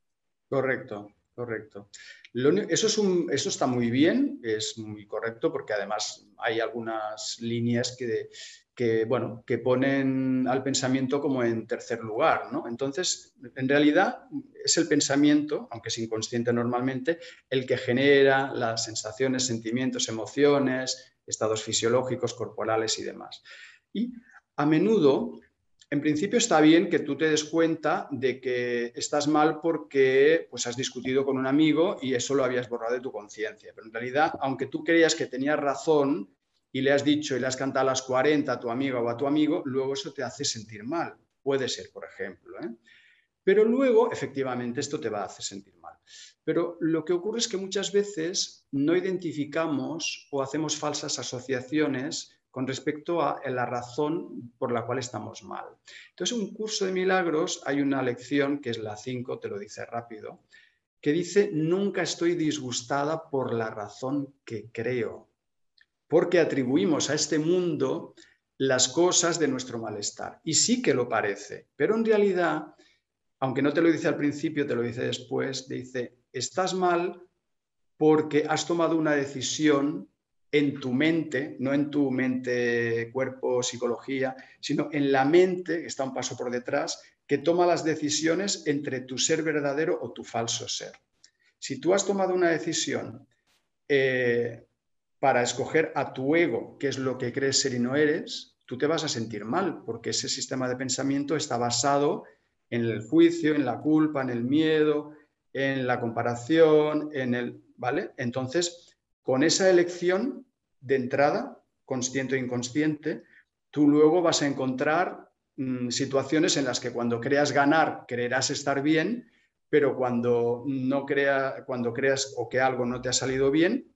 Correcto, correcto. eso, es eso está muy bien, es muy correcto porque además hay algunas líneas que, que, bueno, que ponen al pensamiento como en tercer lugar. ¿no? Entonces, en realidad es el pensamiento, aunque es inconsciente normalmente, el que genera las sensaciones, sentimientos, emociones, estados fisiológicos, corporales y demás. Y a menudo, en principio está bien que tú te des cuenta de que estás mal porque pues, has discutido con un amigo y eso lo habías borrado de tu conciencia. Pero en realidad, aunque tú creías que tenías razón, y le has dicho y le has cantado a las 40 a tu amiga o a tu amigo, luego eso te hace sentir mal. Puede ser, por ejemplo. ¿eh? Pero luego, efectivamente, esto te va a hacer sentir mal. Pero lo que ocurre es que muchas veces no identificamos o hacemos falsas asociaciones con respecto a la razón por la cual estamos mal. Entonces, en un curso de milagros hay una lección, que es la 5, te lo dice rápido, que dice, nunca estoy disgustada por la razón que creo porque atribuimos a este mundo las cosas de nuestro malestar. Y sí que lo parece, pero en realidad, aunque no te lo dice al principio, te lo dice después, dice, estás mal porque has tomado una decisión en tu mente, no en tu mente, cuerpo, psicología, sino en la mente, que está un paso por detrás, que toma las decisiones entre tu ser verdadero o tu falso ser. Si tú has tomado una decisión eh, para escoger a tu ego, que es lo que crees ser y no eres, tú te vas a sentir mal, porque ese sistema de pensamiento está basado en el juicio, en la culpa, en el miedo, en la comparación, en el, ¿vale? Entonces, con esa elección de entrada, consciente o inconsciente, tú luego vas a encontrar mm, situaciones en las que cuando creas ganar, creerás estar bien, pero cuando no crea, cuando creas o que algo no te ha salido bien,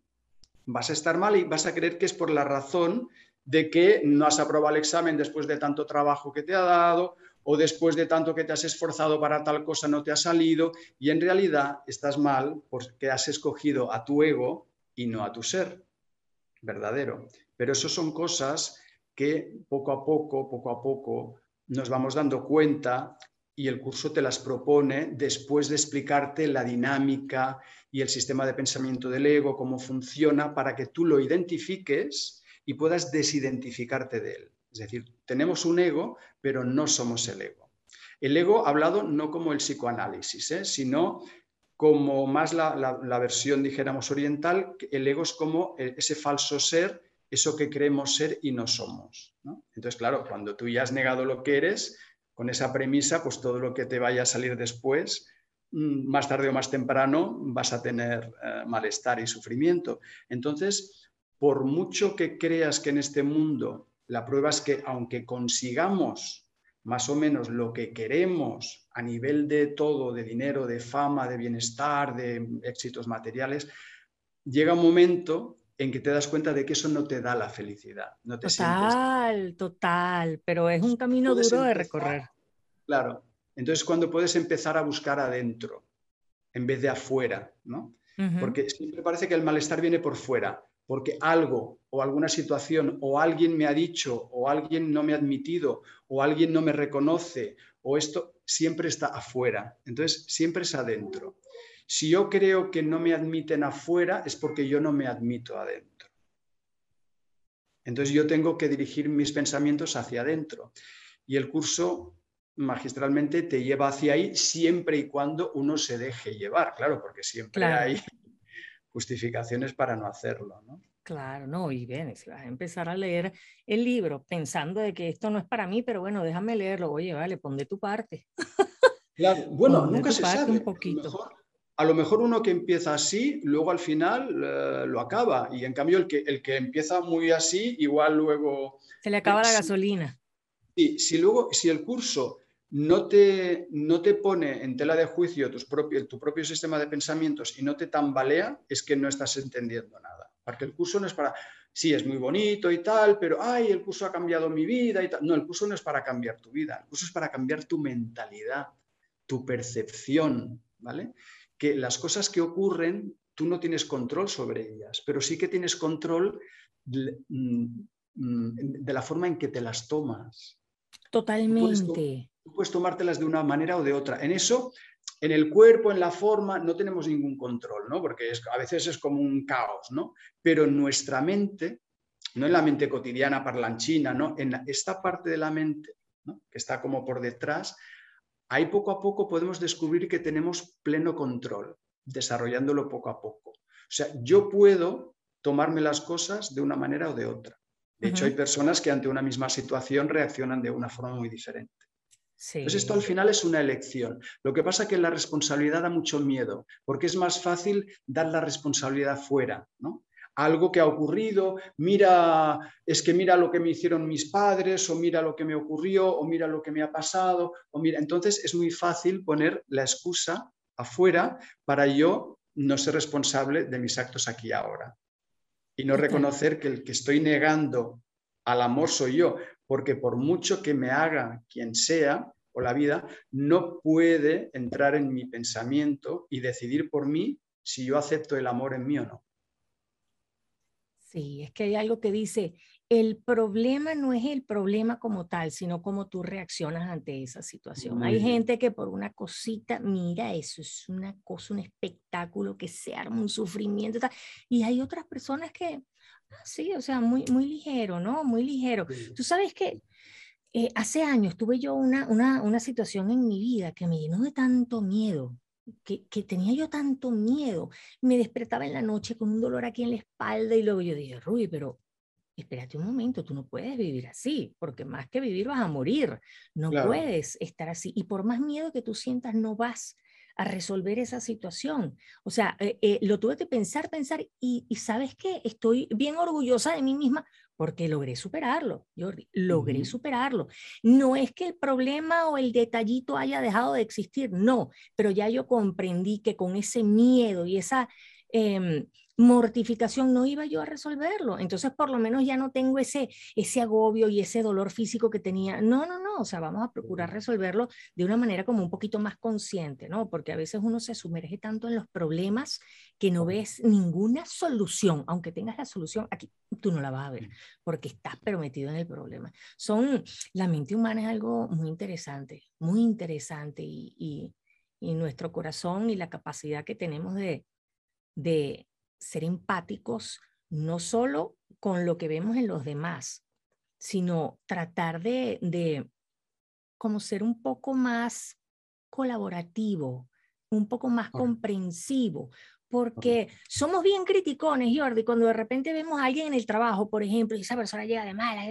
vas a estar mal y vas a creer que es por la razón de que no has aprobado el examen después de tanto trabajo que te ha dado o después de tanto que te has esforzado para tal cosa no te ha salido y en realidad estás mal porque has escogido a tu ego y no a tu ser verdadero. Pero eso son cosas que poco a poco, poco a poco, nos vamos dando cuenta y el curso te las propone después de explicarte la dinámica y el sistema de pensamiento del ego, cómo funciona, para que tú lo identifiques y puedas desidentificarte de él. Es decir, tenemos un ego, pero no somos el ego. El ego hablado no como el psicoanálisis, ¿eh? sino como más la, versión, dijéramos, oriental, el ego es como e, ese falso ser, eso que creemos ser y no somos. Entonces, claro, cuando tú ya has negado lo que eres, con esa premisa, pues todo lo que te vaya a salir después, mm, más tarde o más temprano, vas a tener eh, malestar y sufrimiento. Entonces, por mucho que creas que en este mundo la prueba es que aunque consigamos más o menos lo que queremos a nivel de todo, de dinero, de fama, de bienestar, de éxitos materiales, llega un momento en que te das cuenta de que eso no te da la felicidad. No te
total, total, pero es un camino duro de recorrer.
Claro, entonces cuando puedes empezar a buscar adentro en vez de afuera, ¿no? Porque siempre parece que el malestar viene por fuera porque algo o alguna situación o alguien me ha dicho o alguien no me ha admitido o alguien no me reconoce o esto siempre está afuera. Entonces, siempre es adentro. Si yo creo que no me admiten afuera es porque yo no me admito adentro. Entonces yo tengo que dirigir mis pensamientos hacia adentro. Y el curso magistralmente te lleva hacia ahí siempre y cuando uno se deje llevar, claro, porque siempre hay justificaciones para no hacerlo, ¿no?
Claro, no, y bien, si vas a empezar a leer el libro pensando de que esto no es para mí, pero bueno, déjame leerlo, oye, vale, pon de tu parte.
Claro, bueno, nunca se sabe. Un poquito. A lo, mejor, uno que empieza así, luego al final eh, lo acaba, y en cambio el que, el que empieza muy así, igual luego...
Se le acaba la gasolina.
Sí, si luego, si el curso no te, no te pone en tela de juicio tus tu propio sistema de pensamientos y no te tambalea, es que no estás entendiendo nada. Porque el curso no es para, sí, es muy bonito y tal, pero, ay, el curso ha cambiado mi vida y tal. No, el curso no es para cambiar tu vida, el curso es para cambiar tu mentalidad, tu percepción, ¿vale? Que las cosas que ocurren, tú no tienes control sobre ellas, pero sí que tienes control de, mm, de la forma en que te las tomas.
Totalmente
puedes tomártelas de una manera o de otra. En eso, en el cuerpo, en la forma, no tenemos ningún control, ¿no? Porque a veces es como un caos, ¿no? Pero en nuestra mente, no en la mente cotidiana parlanchina, ¿no? En esta parte de la mente, que está como por detrás, ahí poco a poco podemos descubrir que tenemos pleno control, desarrollándolo poco a poco. O sea, yo puedo tomarme las cosas de una manera o de otra. De hecho, hay personas que ante una misma situación reaccionan de una forma muy diferente. Entonces esto al final es una elección. Lo que pasa es que la responsabilidad da mucho miedo, porque es más fácil dar la responsabilidad fuera, ¿no? Algo que ha ocurrido, mira, es que mira lo que me hicieron mis padres, o mira lo que me ocurrió, o mira lo que me ha pasado, o mira, entonces es muy fácil poner la excusa afuera para yo no ser responsable de mis actos aquí ahora. Y no reconocer que el que estoy negando al amor soy yo, porque por mucho que me haga quien sea o la vida, no puede entrar en mi pensamiento y decidir por mí si yo acepto el amor en mí o no.
Sí, es que hay algo que dice, el problema no es el problema como tal, sino cómo tú reaccionas ante esa situación. Hay gente que por una cosita, mira, eso es una cosa, un espectáculo que se arma un sufrimiento. Y hay otras personas que, ah, sí, o sea, muy, muy ligero, ¿no? Muy ligero. Tú sabes que eh, hace años tuve yo una, una, una, situación en mi vida que me llenó de tanto miedo, que, que, tenía yo tanto miedo. Me despertaba en la noche con un dolor aquí en la espalda y luego yo dije, Ruby, pero espérate un momento, tú no puedes vivir así, porque más que vivir vas a morir, no puedes estar así. Y por más miedo que tú sientas, no vas a resolver esa situación. O sea, eh, eh, lo tuve que pensar, pensar, y, y sabes qué, estoy bien orgullosa de mí misma porque logré superarlo, Jordi, logré superarlo. No es que el problema o el detallito haya dejado de existir, no, pero ya yo comprendí que con ese miedo y esa Em, mortificación no iba yo a resolverlo. Entonces, por lo menos ya no tengo ese, ese agobio y ese dolor físico que tenía. No, no, no, o sea, vamos a procurar resolverlo de una manera como un poquito más consciente, ¿no? Porque a veces uno se sumerge tanto en los problemas que no ves ninguna solución, aunque tengas la solución, aquí tú no la vas a ver, porque estás permitido en el problema. Son, la mente humana es algo muy interesante, muy interesante y, y, y nuestro corazón y la capacidad que tenemos de, de ser empáticos no solo con lo que vemos en los demás, sino tratar de, de como ser un poco más colaborativo, un poco más comprensivo, porque somos bien criticones, Jordi, cuando de repente vemos a alguien en el trabajo, por ejemplo, y esa persona llega de mala,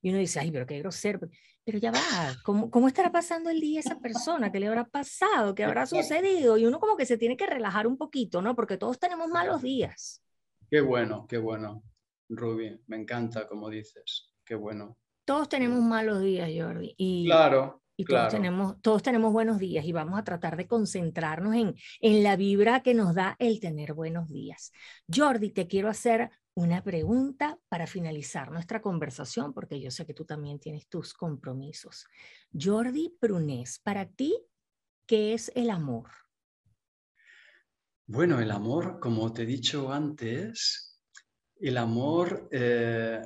y uno dice, ay, pero qué grosero, pero ya va, ¿cómo, ¿cómo estará pasando el día esa persona? ¿Qué le habrá pasado? ¿Qué habrá sucedido? Y uno como que se tiene que relajar un poquito, ¿no? Porque todos tenemos malos días.
Qué bueno, qué bueno, Ruby, me encanta como dices, qué bueno.
Todos tenemos malos días, Jordi. Y,
claro,
y todos, tenemos, todos tenemos buenos días y vamos a tratar de concentrarnos en, en la vibra que nos da el tener buenos días. Jordi, te quiero hacer una pregunta para finalizar nuestra conversación, porque yo sé que tú también tienes tus compromisos. Jordi Prunés, para ti, ¿qué es el amor?
Bueno, el amor, como te he dicho antes, el amor eh,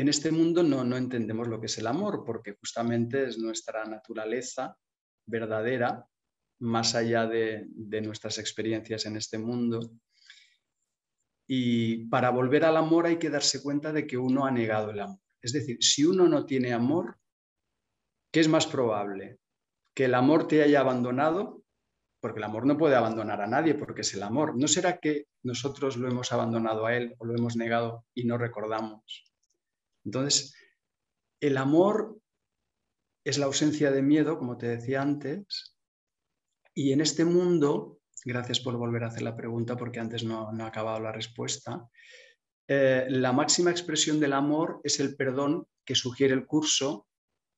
en este mundo no, no entendemos lo que es el amor, porque justamente es nuestra naturaleza verdadera, más allá de, nuestras experiencias en este mundo. Y para volver al amor hay que darse cuenta de que uno ha negado el amor. Es decir, si uno no tiene amor, ¿qué es más probable? ¿Que el amor te haya abandonado? Porque el amor no puede abandonar a nadie porque es el amor. ¿No será que nosotros lo hemos abandonado a él o lo hemos negado y no recordamos? Entonces, el amor es la ausencia de miedo, como te decía antes, y en este mundo, gracias por volver a hacer la pregunta porque antes no, no ha acabado la respuesta, eh, la máxima expresión del amor es el perdón que sugiere el curso,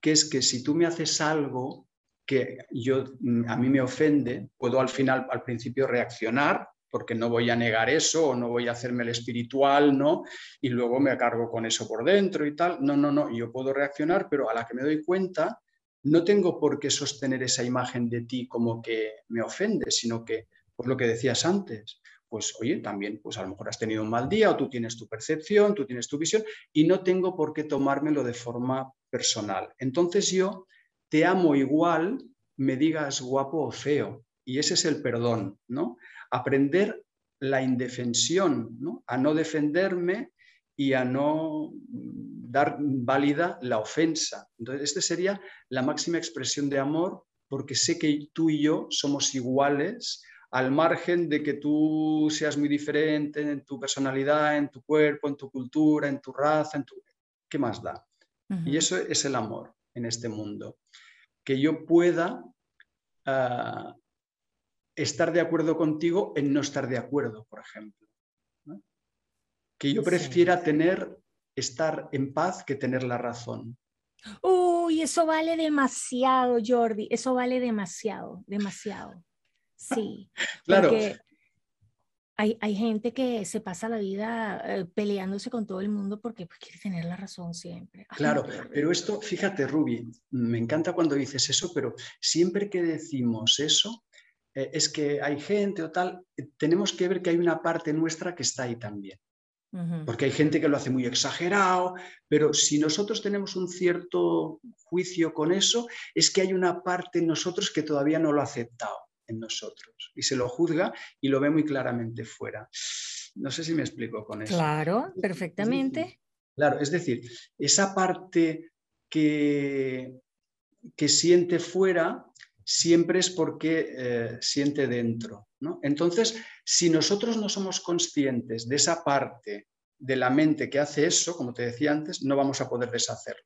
que es que si tú me haces algo que yo, a mí me ofende, puedo al final, al principio reaccionar, porque no voy a negar eso o no voy a hacerme el espiritual, ¿no? Y luego me cargo con eso por dentro y tal. No, no, no, yo puedo reaccionar, pero a la que me doy cuenta, no tengo por qué sostener esa imagen de ti como que me ofende, sino que, pues lo que decías antes, pues oye, también, pues a lo mejor has tenido un mal día o tú tienes tu percepción, tú tienes tu visión y no tengo por qué tomármelo de forma personal. Entonces yo te amo igual, me digas guapo o feo. Y ese es el perdón, ¿no? Aprender la indefensión, a no defenderme y a no dar válida la ofensa. Entonces, esta sería la máxima expresión de amor porque sé que tú y yo somos iguales al margen de que tú seas muy diferente en tu personalidad, en tu cuerpo, en tu cultura, en tu raza, en tu... ¿qué más da? Y eso es el amor en este mundo. Que yo pueda ah, estar de acuerdo contigo en no estar de acuerdo, por ejemplo. Que yo prefiera tener, estar en paz que tener la razón.
Uy, eso vale demasiado, Jordi, eso vale demasiado, demasiado. Sí.
claro.
hay, hay, gente que se pasa la vida eh, peleándose con todo el mundo porque pues, quiere tener la razón siempre.
claro, pero esto, fíjate, Ruby, me encanta cuando dices eso, pero siempre que decimos eso, eh, es que hay gente o tal, eh, tenemos que ver que hay una parte nuestra que está ahí también. Porque hay gente que lo hace muy exagerado, pero si nosotros tenemos un cierto juicio con eso, es que hay una parte en nosotros que todavía no lo ha aceptado en nosotros y se lo juzga y lo ve muy claramente fuera. No sé si me explico con eso.
Claro, perfectamente.
claro, es decir, esa parte que, que siente fuera siempre es porque eh, siente dentro. Entonces, si nosotros no somos conscientes de esa parte de la mente que hace eso, como te decía antes, no vamos a poder deshacerlo.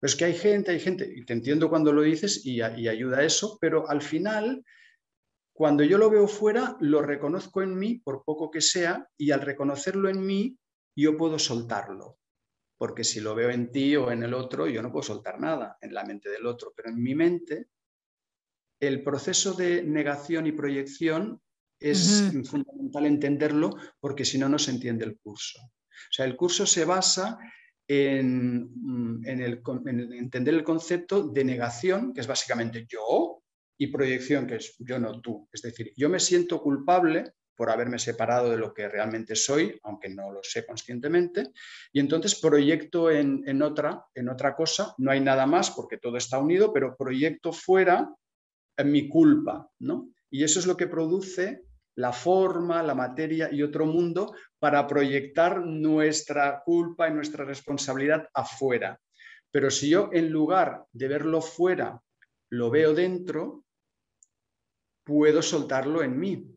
Pero es que hay gente, hay gente, y te entiendo cuando lo dices y, y ayuda a eso, pero al final, cuando yo lo veo fuera, lo reconozco en mí, por poco que sea, y al reconocerlo en mí, yo puedo soltarlo. Porque si lo veo en ti o en el otro, yo no puedo soltar nada en la mente del otro, pero en mi mente el proceso de negación y proyección es fundamental entenderlo porque si no, no se entiende el curso. O sea, el curso se basa en, mm, entender el concepto de negación, que es básicamente yo, y proyección, que es yo no tú. Es decir, yo me siento culpable por haberme separado de lo que realmente soy, aunque no lo sé conscientemente, y entonces proyecto en, en, otra, en otra cosa, no hay nada más porque todo está unido, pero proyecto fuera mi culpa, ¿no? Y eso es lo que produce la forma, la materia y otro mundo para proyectar nuestra culpa y nuestra responsabilidad afuera. Pero si yo en lugar de verlo fuera, lo veo dentro, puedo soltarlo en mí.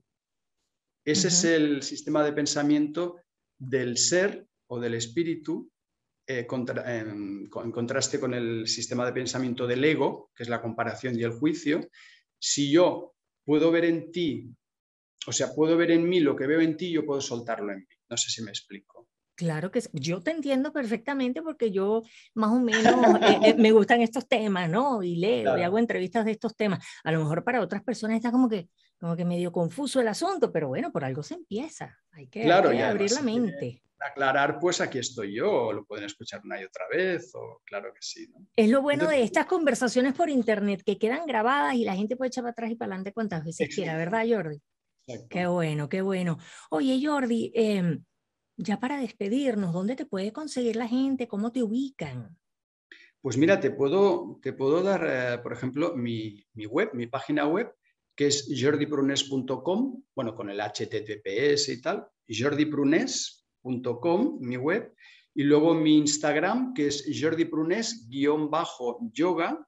Ese es el sistema de pensamiento del ser o del espíritu eh, en, contraste con el sistema de pensamiento del ego, que es la comparación y el juicio, si yo puedo ver en ti, o sea, puedo ver en mí lo que veo en ti, yo puedo soltarlo en mí. No sé si me explico.
Claro que yo te entiendo perfectamente porque yo más o menos eh, eh, me gustan estos temas, ¿no? Y leo y hago entrevistas de estos temas. A lo mejor para otras personas está como que, como que medio confuso el asunto, pero bueno, por algo se empieza. Hay que, abrir la mente
aclarar, pues aquí estoy yo, o lo pueden escuchar una y otra vez, o claro que sí.
Es lo bueno de estas conversaciones por internet, que quedan grabadas y la gente puede echar para atrás y para adelante cuantas veces quiera, ¿verdad, Jordi? Qué bueno, qué bueno. Oye, Jordi, em, ya para despedirnos, ¿dónde te puede conseguir la gente? ¿Cómo te ubican?
Pues mira, te puedo, te puedo dar, eh, por ejemplo, mi, mi, web, mi página web, que es jordiprunes.com, bueno, con el HTTPS y tal, jordiprunes mi web, y luego mi Instagram, que es Jordi Prunes-yoga.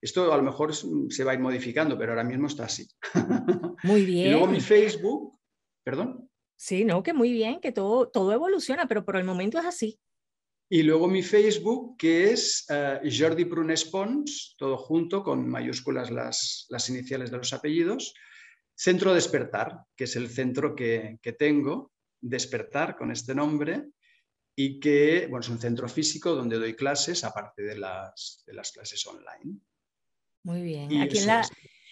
Esto a lo mejor se va a ir modificando, pero ahora mismo está así.
Muy bien.
Y luego mi Facebook, perdón.
Sí, no, que muy bien, que todo, todo evoluciona, pero por el momento es así.
Y luego mi Facebook, que es uh, Jordi Prunes Pons, todo junto, con mayúsculas las, las, iniciales de los apellidos. Centro Despertar, que es el centro que, que tengo, Despertar con este nombre y que bueno, es un centro físico donde doy clases aparte de las, de las clases online.
Muy bien. Aquí en la,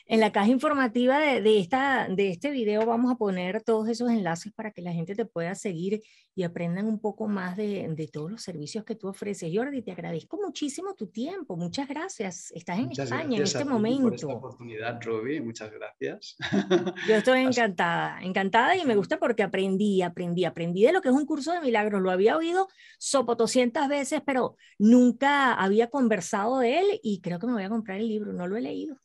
en la caja informativa de, esta, de este video vamos a poner todos esos enlaces para que la gente te pueda seguir y aprendan un poco más de, todos los servicios que tú ofreces. Jordi, te agradezco muchísimo tu tiempo. Muchas gracias. Estás en España en este momento. Por esta
oportunidad, Roby. Muchas gracias.
Yo estoy encantada, encantada y me gusta porque aprendí, aprendí, aprendí de lo que es un curso de milagros. Lo había oído sopotoscientas veces, pero nunca había conversado de él y creo que me voy a comprar el libro. No lo he leído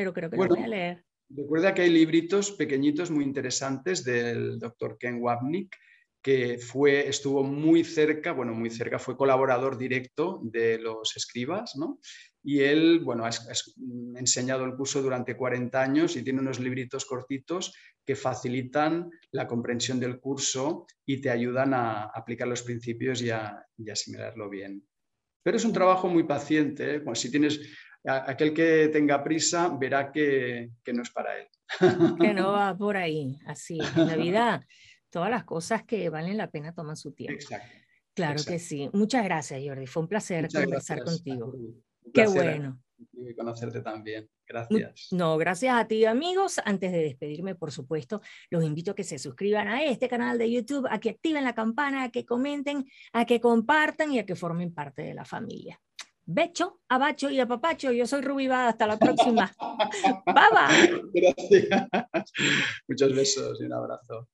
pero creo que lo voy a leer.
Recuerda que hay libritos pequeñitos muy interesantes del doctor Ken Wapnick, que fue, estuvo muy cerca, bueno, muy cerca, fue colaborador directo de los escribas, ¿no? Y él, bueno, ha, enseñado el curso durante 40 años y tiene unos libritos cortitos que facilitan la comprensión del curso y te ayudan a aplicar los principios y a, asimilarlo bien. Pero es un trabajo muy paciente, ¿eh? si tienes aquel que tenga prisa verá que, no es para él.
Que no va por ahí, así es. En la vida, todas las cosas que valen la pena toman su tiempo. Exacto. Claro que sí. Muchas gracias, Jordi. Fue un placer conversar contigo. Qué bueno.
Y conocerte también. Gracias.
No, gracias a ti, amigos. Antes de despedirme, por supuesto, los invito a que se suscriban a este canal de YouTube, a que activen la campana, a que comenten, a que compartan y a que formen parte de la familia. Becho, abacho y apapacho. Yo soy Ruby Bada. Hasta la próxima. bye bye.
Gracias. Muchos besos y un abrazo.